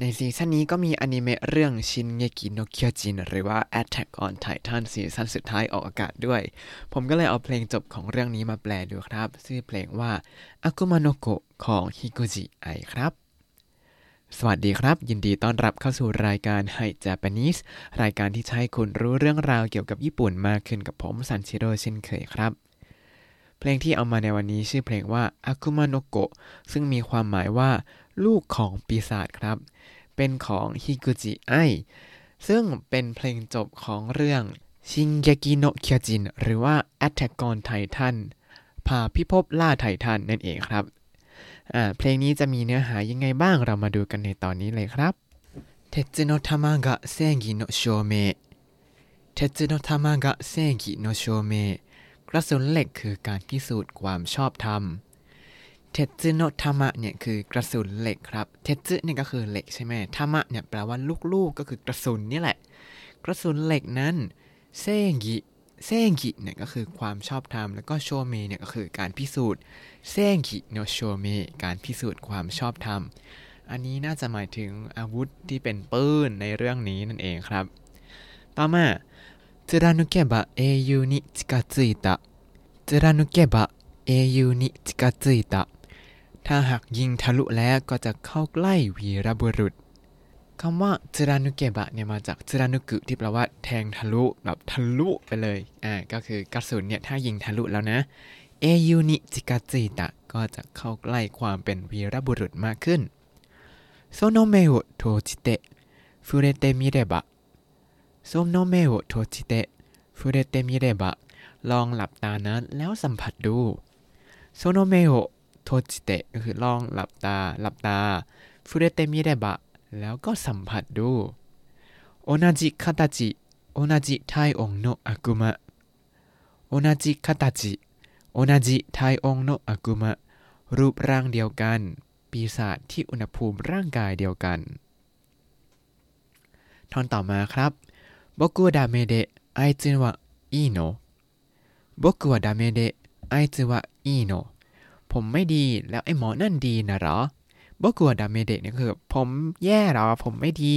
ในซีซั่นนี้ก็มีอนิเมะเรื่อง進撃の巨人หรือว่า Attack on Titan ซีซั่นสุดท้ายออกอากาศด้วย ผมก็เลยเอาเพลงจบของเรื่องนี้มาแปลดูครับ ชื่อเพลงว่า 悪魔の子 ของฮิกุจิไอครับ สวัสดีครับ ยินดีต้อนรับเข้าสู่รายการ Hi Japanese รายการที่ให้คุณรู้เรื่องราวเกี่ยวกับญี่ปุ่นมากขึ้นกับผมซันชิโร่เช่นเคยครับเพลงที่เอามาในวันนี้ชื่อเพลงว่า 悪魔の子 ซึ่งมีความหมายว่า ลูกของปีศาจครับ เป็นของฮิกุจิไอซึ่งเป็นเพลงจบของเรื่อง進撃の巨人หรือว่า Attack on Titan พาพิภพล่าไททันนั่นเองครับ เพลงนี้จะมีเนื้อหายังไงบ้างเรามาดูกันในตอนนี้เลยครับ鉄の弾が 正義の証明 鉄の弾が正義の証明 กระสุนเหล็กคือการพิสูจน์ความชอบธรรม 鉄の弾 เนี่ยคือกระสุนเหล็กครับ 鉄 เนี่ยก็คือเหล็กใช่ไหม弾 เนี่ยแปลว่าลูกๆกก็คือกระสุนนี่แหละ กระสุนเหล็กนั้น正義 正義 เนี่ยก็คือความชอบธรรม แล้วก็โชเมเนี่ยก็คือการพิสูจน์正義の証明 การพิสูจน์ความชอบธรรม อันนี้น่าจะหมายถึงอาวุธที่เป็นปืนในเรื่องนี้นั่นเองครับ ต่อมา貫けば 英雄に近づいた 貫けば 英雄に近づいた ถ้าหากยิงทะลุแล้วก็จะเข้าใกล้วีรบุรุษคำว่า貫けば เนี่ยมาจาก貫く ที่แปลว่าแทงทะลุแบบทะลุไปเลยอ่าก็คือกระสุนเนี่ยถ้ายิงทะลุแล้วนะ英雄に近づいた ก็จะเข้าใกล้ความเป็นวีรบุรุษมากขึ้นその目を閉じて 触れてみれば その目を閉じて 触れてみれば ลองหลับตานะแล้วสัมผัสดูその目を閉じて ก็คือลองหลับตาหลับตา触れてみれば แล้วก็สัมผัสดู同じ形 同じ体温の悪魔 同じ形 同じ体温の悪魔 รูปร่างเดียวกัน ปีศาจที่อุณหภูมิร่างกายเดียวกัน ท่อนต่อมาครับ僕はダメで あいつはいいの 僕はダメで あいつはいいの ผมไม่ดีแล้วไอ้หมอนั่นดีนะหรอ 僕はダメで เนี่ยคือผมแย่หรอผมไม่ดี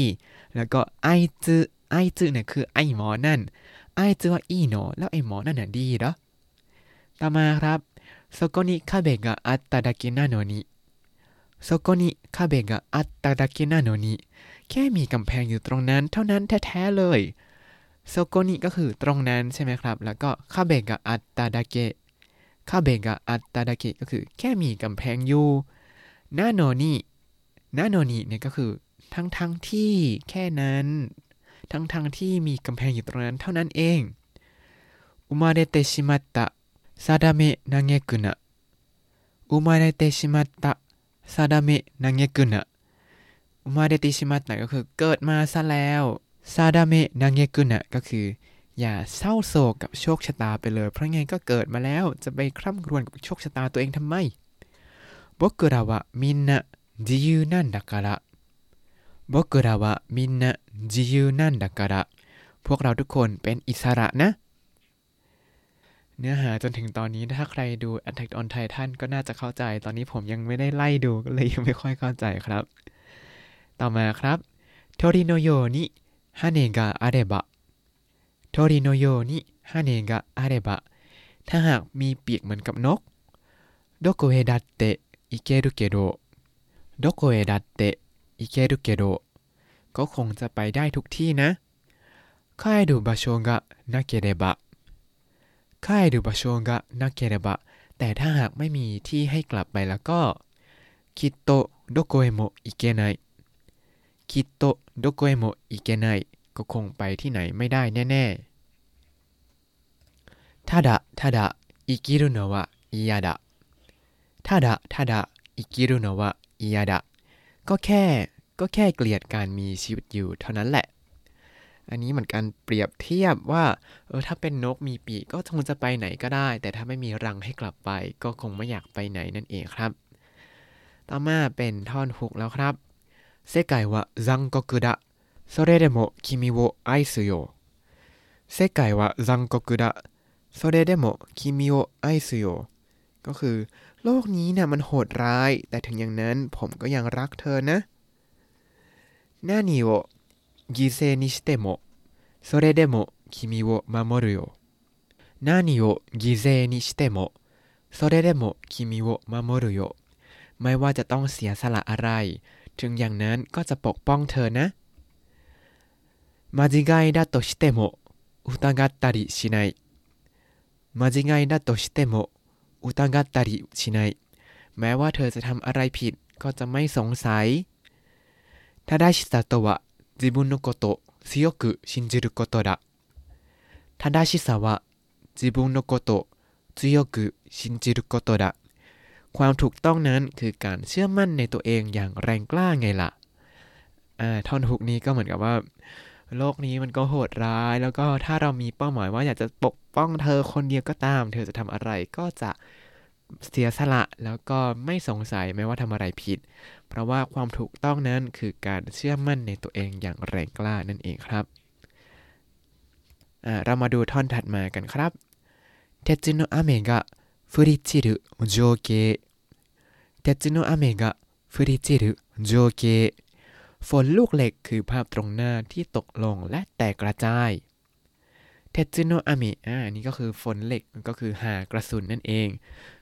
แล้วก็ไอจือไอจือเนี่ยคือไอหมอนั่น あいつはいいの แล้วไอหมอนั่นน่ะดีหรอต่อมาครับそこに壁があっただけなのに そこに壁があっただけなのに แค่มีกำแพงอยู่ตรงนั้นเท่านั้นแท้ๆเลยそこに ก็คือตรงนั้นใช่ไหมครับ แล้วก็壁があっただけ 壁があっただけ ก็คือแค่มีกำแพงอยู่なのに なのに เนี่ยก็คือทั้งทั้งที่แค่นั้น ทั้งทั้งที่มีกำแพงอยู่ตรงนั้นเท่านั้นเองอุมาเรเตชิมัตตะซาดาเมะนางเงกุนะอุมาเรเตชิมัตตะซาดาเมะนางเงกุนะอุมาเรเตชิมัตตะก็คือเกิดมาซะแล้วซาดาเมะนางเงกุนะก็คือ อย่าเศร้าโศกกับโชคชะตาไปเลย เพราะไงก็เกิดมาแล้วจะไปคร่ำครวญกับโชคชะตาตัวเองทำไมบกเราวะมินนะจิยูนั่นดักกะรามินนะจิยูนั่นดักกะระพวกเราทุกคนเป็นอิสระนะ เนื้อหาจนถึงตอนนี้ถ้าใครดู Attack on Titan ก็น่าจะเข้าใจ ตอนนี้ผมยังไม่ได้ไล่ดูก็เลยยังไม่ค่อยเข้าใจครับ ต่อมาครับโทริโนโยนิฮาเนกาอาเดบะ โทริโนโยนิฮาเนกะอาเรบะถ้าหากมีปีกเหมือนกับนกโดโกเฮดัตเตะ行けるけどどこへだって行けるけどก็คงจะไปได้ทุกที่นะ帰る場所がなければ帰る場所がなければแต่ถ้าหากไม่มีที่ให้กลับไปแล้วก็きっとどこへも行けないきっとどこへも行けない ก็คงไปที่ไหนไม่ได้แน่ๆただただ生きるのは嫌だถ้าดะถ้าดะอิกิรุโนะวะอิยาดะก็แค่ก็แค่เกลียดการมีชีวิตอยู่เท่านั้นแหละ อันนี้เหมือนกันเปรียบเทียบว่าเออถ้าเป็นนกมีปีกก็คงจะไปไหนก็ได้ แต่ถ้าไม่มีรังให้กลับไป ก็คงไม่อยากไปไหนนั่นเองครับ ต่อมาเป็นท่อนฮุกแล้วครับเซกายะซังโกกุดะ それでも君を愛すよ世界は残酷だそれでも君を愛すよก็คือโลกนี้เนี่ยมันโหดร้าย แต่ถึงอย่างนั้นผมก็ยังรักเธอนะ 何を犠牲にしてもそれでも君を守るよ何を犠牲にしてもそれでも君を守るよไม่ว่าจะต้องเสียสละอะไร ถึงอย่างนั้นก็จะปกป้องเธอนะ 間違いだとしても疑ったりしない間違いだとしても疑ったりしないแม้ว่าเธอจะทำอะไรผิดก็จะไม่สงสัย正しさとは自分のこと強く信じることだ正しさは自分のこと強く信じることだความถูกต้องนั้นคือการเชื่อมั่นในตัวเองอย่างแรงกล้าไงล่ะอ่าท่อนฮุกนี้ก็เหมือนกับว่า โลกนี้มันก็โหดร้าย แล้วก็ถ้าเรามีเป้าหมายว่าอยากจะปกป้องเธอคนเดียวก็ตาม เธอจะทำอะไรก็จะเสียสละแล้วก็ไม่สงสัยไม่ว่าทำอะไรผิด เพราะว่าความถูกต้องนั้นคือการเชื่อมั่นในตัวเองอย่างแรงกล้านั่นเองครับเรามาดูท่อนถัดมากันครับ鉄の雨が降り散る情景鉄の雨が降り散る情景 ฝนลูกเหล็กคือภาพตรงหน้าที่ตกลงและแตกกระจายเทจิโนอามิอ่านี่ก็คือฝนเหล็กก็คือหากระสุนนั่นเอง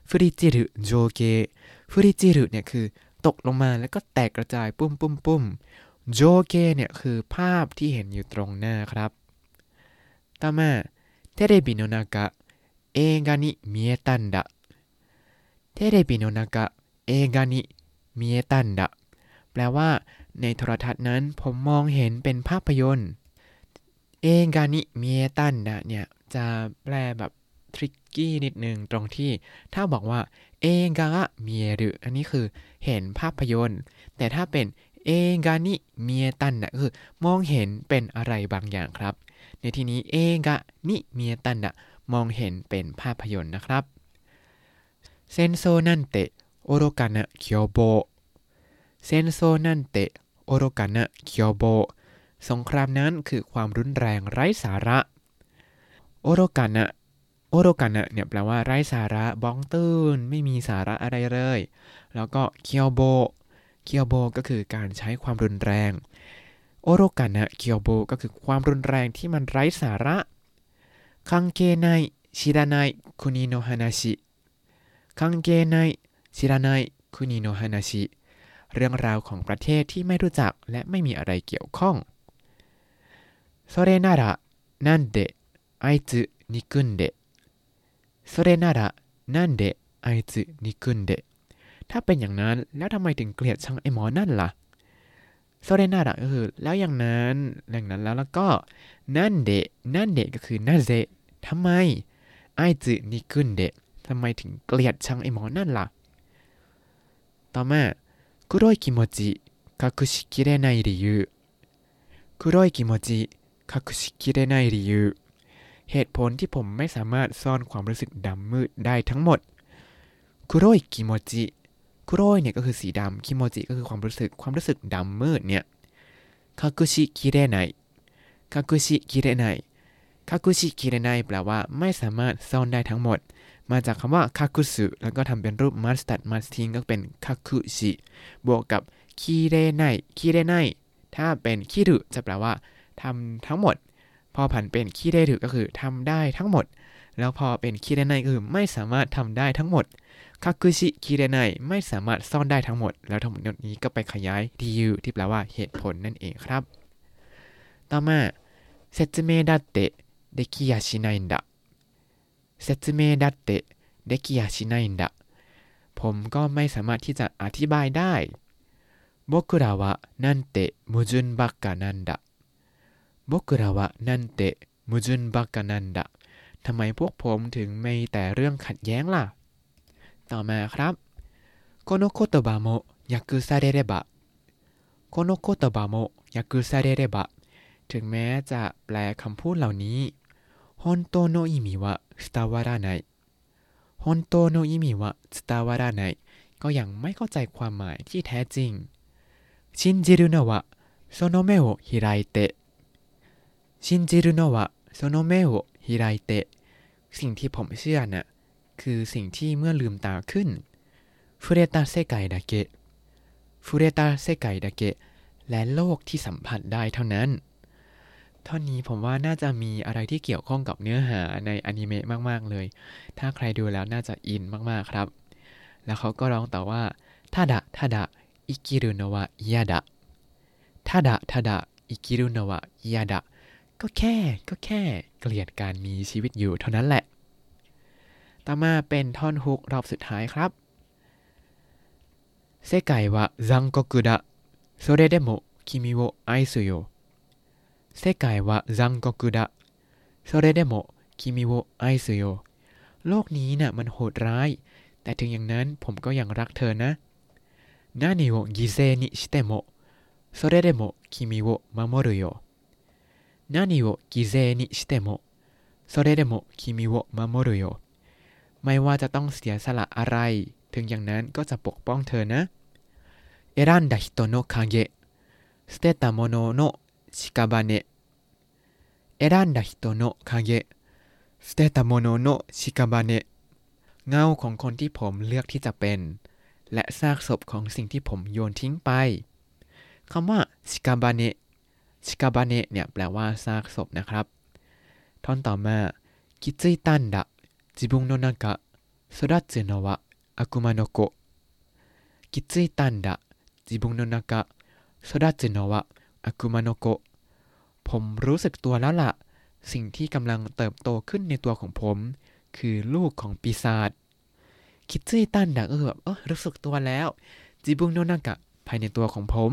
ฟุริจิรุโจเกฟุริจิรุเนี่ยคือตกลงมาแล้วก็แตกกระจายปุ้มปุ้มปุ้ม情景 เนี่ยคือภาพที่เห็นอยู่ตรงหน้าครับต่อมาテレビの中映画に見えたんだ テレビの中映画に見えたんだ แปลว่าในโทรทัศน์นั้นผมมองเห็นเป็นภาพยนตร์ 映画に見えたんだ เนี่ย จะแปลแบบ tricky นิดนึงตรงที่ถ้าบอกว่า映画เมียรุอันนี้คือเห็นภาพยนตร์ แต่ถ้าเป็นเอกานิเมียตันนะคือมองเห็นเป็นอะไรบางอย่างครับ ในที่นี้เอกะนิเมียตันนะมองเห็นเป็นภาพยนตร์นะครับเซนโซนันเตโอโรกานะเคียวโบ เซนโซนันเตโอโรกานะเคียวโบสงครามนั้นคือความรุนแรงไร้สาระโอโรกานะโอโรกันะเนี่ยแปลว่าไร้สาระบ้องตื้นไม่มีสาระอะไรเลย แล้วก็เคียวโบเคียวโบก็คือการใช้ความรุนแรง โอโรกันะเคียวโบก็คือความรุนแรงที่มันไร้สาระคังเกไนชิราไนคุนิโนฮานาชิคังเกไนชิราไนคุนิโนฮานาชิ เรื่องราวของประเทศที่ไม่รู้จักและไม่มีอะไรเกี่ยวข้องそれならなんであいつ憎んでそれならなんであいつ憎んでถ้าเป็นอย่างนั้นแล้วทำไมถึงเกลียดชังไอหมอนั่นล่ะโซเรนาระก็คือแล้วอย่างนั้นอย่างนั้นแล้วแล้วก็นั่นเดนั่นเดก็คือนั่นเซทำไมไอจืนิกุนเดทำไมถึงเกลียดชังไอหมอนั่นล่ะต่อมา 黒い気持ち隠しきれない理由黒い気持ち隠しきれない理由เหตุผลที่ผมไม่สามารถซ่อนความรู้สึกดำมืดได้ทั้งหมด คุโรยกิโมจิ คุโรยเนี่ยก็คือสีดำ คิโมจิก็คือความรู้สึก ความรู้สึกดำมืดเนี่ย คาคุชิคิเรไนคาคุชิคิเรไนคาคุชิคิเรไนแปลว่าไม่สามารถซ่อนได้ทั้งหมด มาจากคำว่าคาคุสึแล้วก็ทำเป็นรูปมัสตัดมัสทิงก็เป็นคาคุชิบวกกับきれない きれない ถ้าเป็นきる จะแปลว่าทำทั้งหมด พอผันเป็นきれる ก็คือทำได้ทั้งหมด แล้วพอเป็นきれない ก็คือไม่สามารถทำได้ทั้งหมด隠しきれない ไม่สามารถซ่อนได้ทั้งหมด แล้วทั้งหมดนี้ก็ไปขยายดียูที่แปลว่าเหตุผลนั่นเองครับ ต่อมา説明だってできやしないんだ 説明だってできやしないんだผมก็ไม่สามารถที่จะอธิบายได้僕らはなんて矛盾ばっかなんだ僕らはなんて矛盾ばっかなんだทำไมพวกผมถึงไม่แต่เรื่องขัดแย้งล่ะ ต่อมาครับこの言葉も訳されればこの言葉も訳されればถึงแม้จะแปลคำพูดเหล่านี้ 本当の意味は伝わらない本当の意味は伝わらないก็ยังไม่เข้าใจความหมายที่แท้จริง信じるのはその目を開いて信じるのはその目を開いてสิ่งที่ผมเชื่อนะ่ะคือสิ่งที่เมื่อลืมตาขึ้น触れた世界だけ触れた世界だけ และโลกที่สัมผัสได้เท่านั้น ท่อนนี้ผมว่าน่าจะมีอะไรที่เกี่ยวข้องกับเนื้อหาในอนิเมะมากๆเลย ถ้าใครดูแล้วน่าจะอินมากๆครับ แล้วเขาก็ร้องต่อว่าทาดะทาดะอิกิรุนะวะยาดะทาดะทาดะอิกิรุนะวะยาดะก็แค่ก็แค่เกลียดการมีชีวิตอยู่เท่านั้นแหละ ต่อมาเป็นท่อนฮุกรอบสุดท้ายครับ世界は残酷だそれでも君 世界は残酷だそれでも君を愛すよโลกนี้น่ะมันโหดร้าย แต่ถึงอย่างนั้นผมก็ยังรักเธอนะ何を犠牲にしてもそれでも君を守るよ何を犠牲にしてもそれでも君を守るよไม่ว่าจะต้องเสียสละอะไร ถึงอย่างนั้นก็จะปกป้องเธอนะ選んだ人の影捨てたものの 屍選んだ人の影捨てたものの屍เงาของคนที่ผมเลือกที่จะเป็น และซากศพของสิ่งที่ผมโยนทิ้งไปคำว่าชิกาบาเนะชิกาบาเนะเนี่ยแปลว่าซากศพนะครับ ท่อนต่อมาคิซุยตันดะ自分の中育つのは悪魔の子気づいたんだ自分 อากุมาโนโกะผมรู้สึกตัวแล้วละ่ะ สิ่งที่กำลังเติบโตขึ้นในตัวของผม คือลูกของปีศาจคิดจี้ตันนะเออแบบเออรู้สึกตัวแล้ว จิบุงโนนังกะ ภายในตัวของผม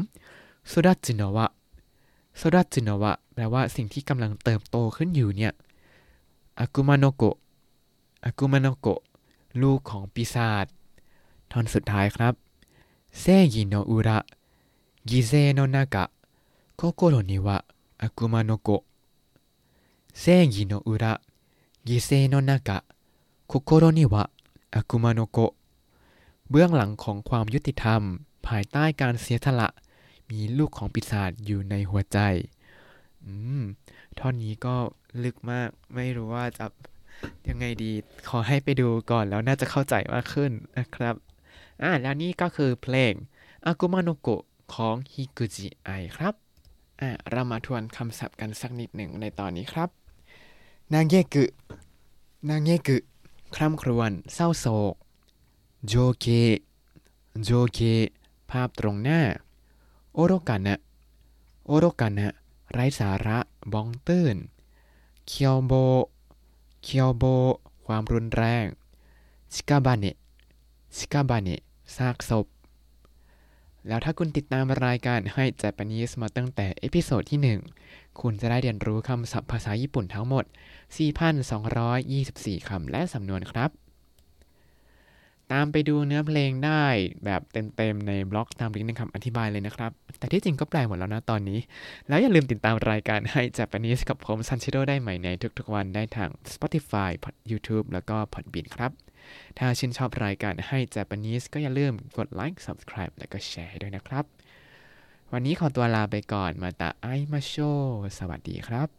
โซดาจิโนวะ育つのは แปลว่าสิ่งที่กำลังเติบโตขึ้นอยู่เนี่ย悪魔の子 悪魔の子 ลูกของปีศาจท่อนสุดท้ายครับ正義の裏犠牲の中 心には悪魔の子 正義の裏犠牲の中 心 เบื้องหลังของความยุติธรรม ภายใต้การเสียสละ มีลูกของปีศาจอยู่ในหัวใจ อืมท่อนนี้ก็ลึกมาก ไม่รู้ว่าจะยังไงดี ขอให้ไปดูก่อนแล้วน่าจะเข้าใจมากขึ้นนะครับ อ่าแล้วนี่ก็คือเพลงอากุมาโนโกะของฮิกุจิไอครับ อ่าเรามาทวนคำศัพท์กันสักนิดหนึ่งในตอนนี้ครับ นางเยกุนางเยกุคร่ำครวญ เศร้าโศก 情景 情景 ภาพตรงหน้า 愚かな 愚かな ไร้สาระ บองตื้น 凶暴 凶暴 ความรุนแรง ชิกาบาเนะ ชิกาบาเนะ ซากศพ แล้วถ้าคุณติดตามรายการ Hi Japanese มาตั้งแต่ episode ที่ 1 คุณจะได้เรียนรู้คำศัพท์ภาษาญี่ปุ่นทั้งหมด 4,224 คำและสำนวนครับ ตามไปดูเนื้อเพลงได้แบบเต็มๆในบล็อกตามลิงก์ในคำอธิบายเลยนะครับ แต่ที่จริงก็แปลหมดแล้วนะตอนนี้ แล้วอย่าลืมติดตามรายการให้จับปนิสกับผมซันชิโดได้ใหม่ในทุกๆวันได้ทาง Spotify YouTube แล้วก็ Podbean ครับ ถ้าชื่นชอบรายการให้จัปนิสก็อย่าลืมกดไลค์ Subscribe แล้วก็แชร์ด้วยนะครับ วันนี้ขอตัวลาไปก่อนมาตาไอมาโชสวัสดีครับ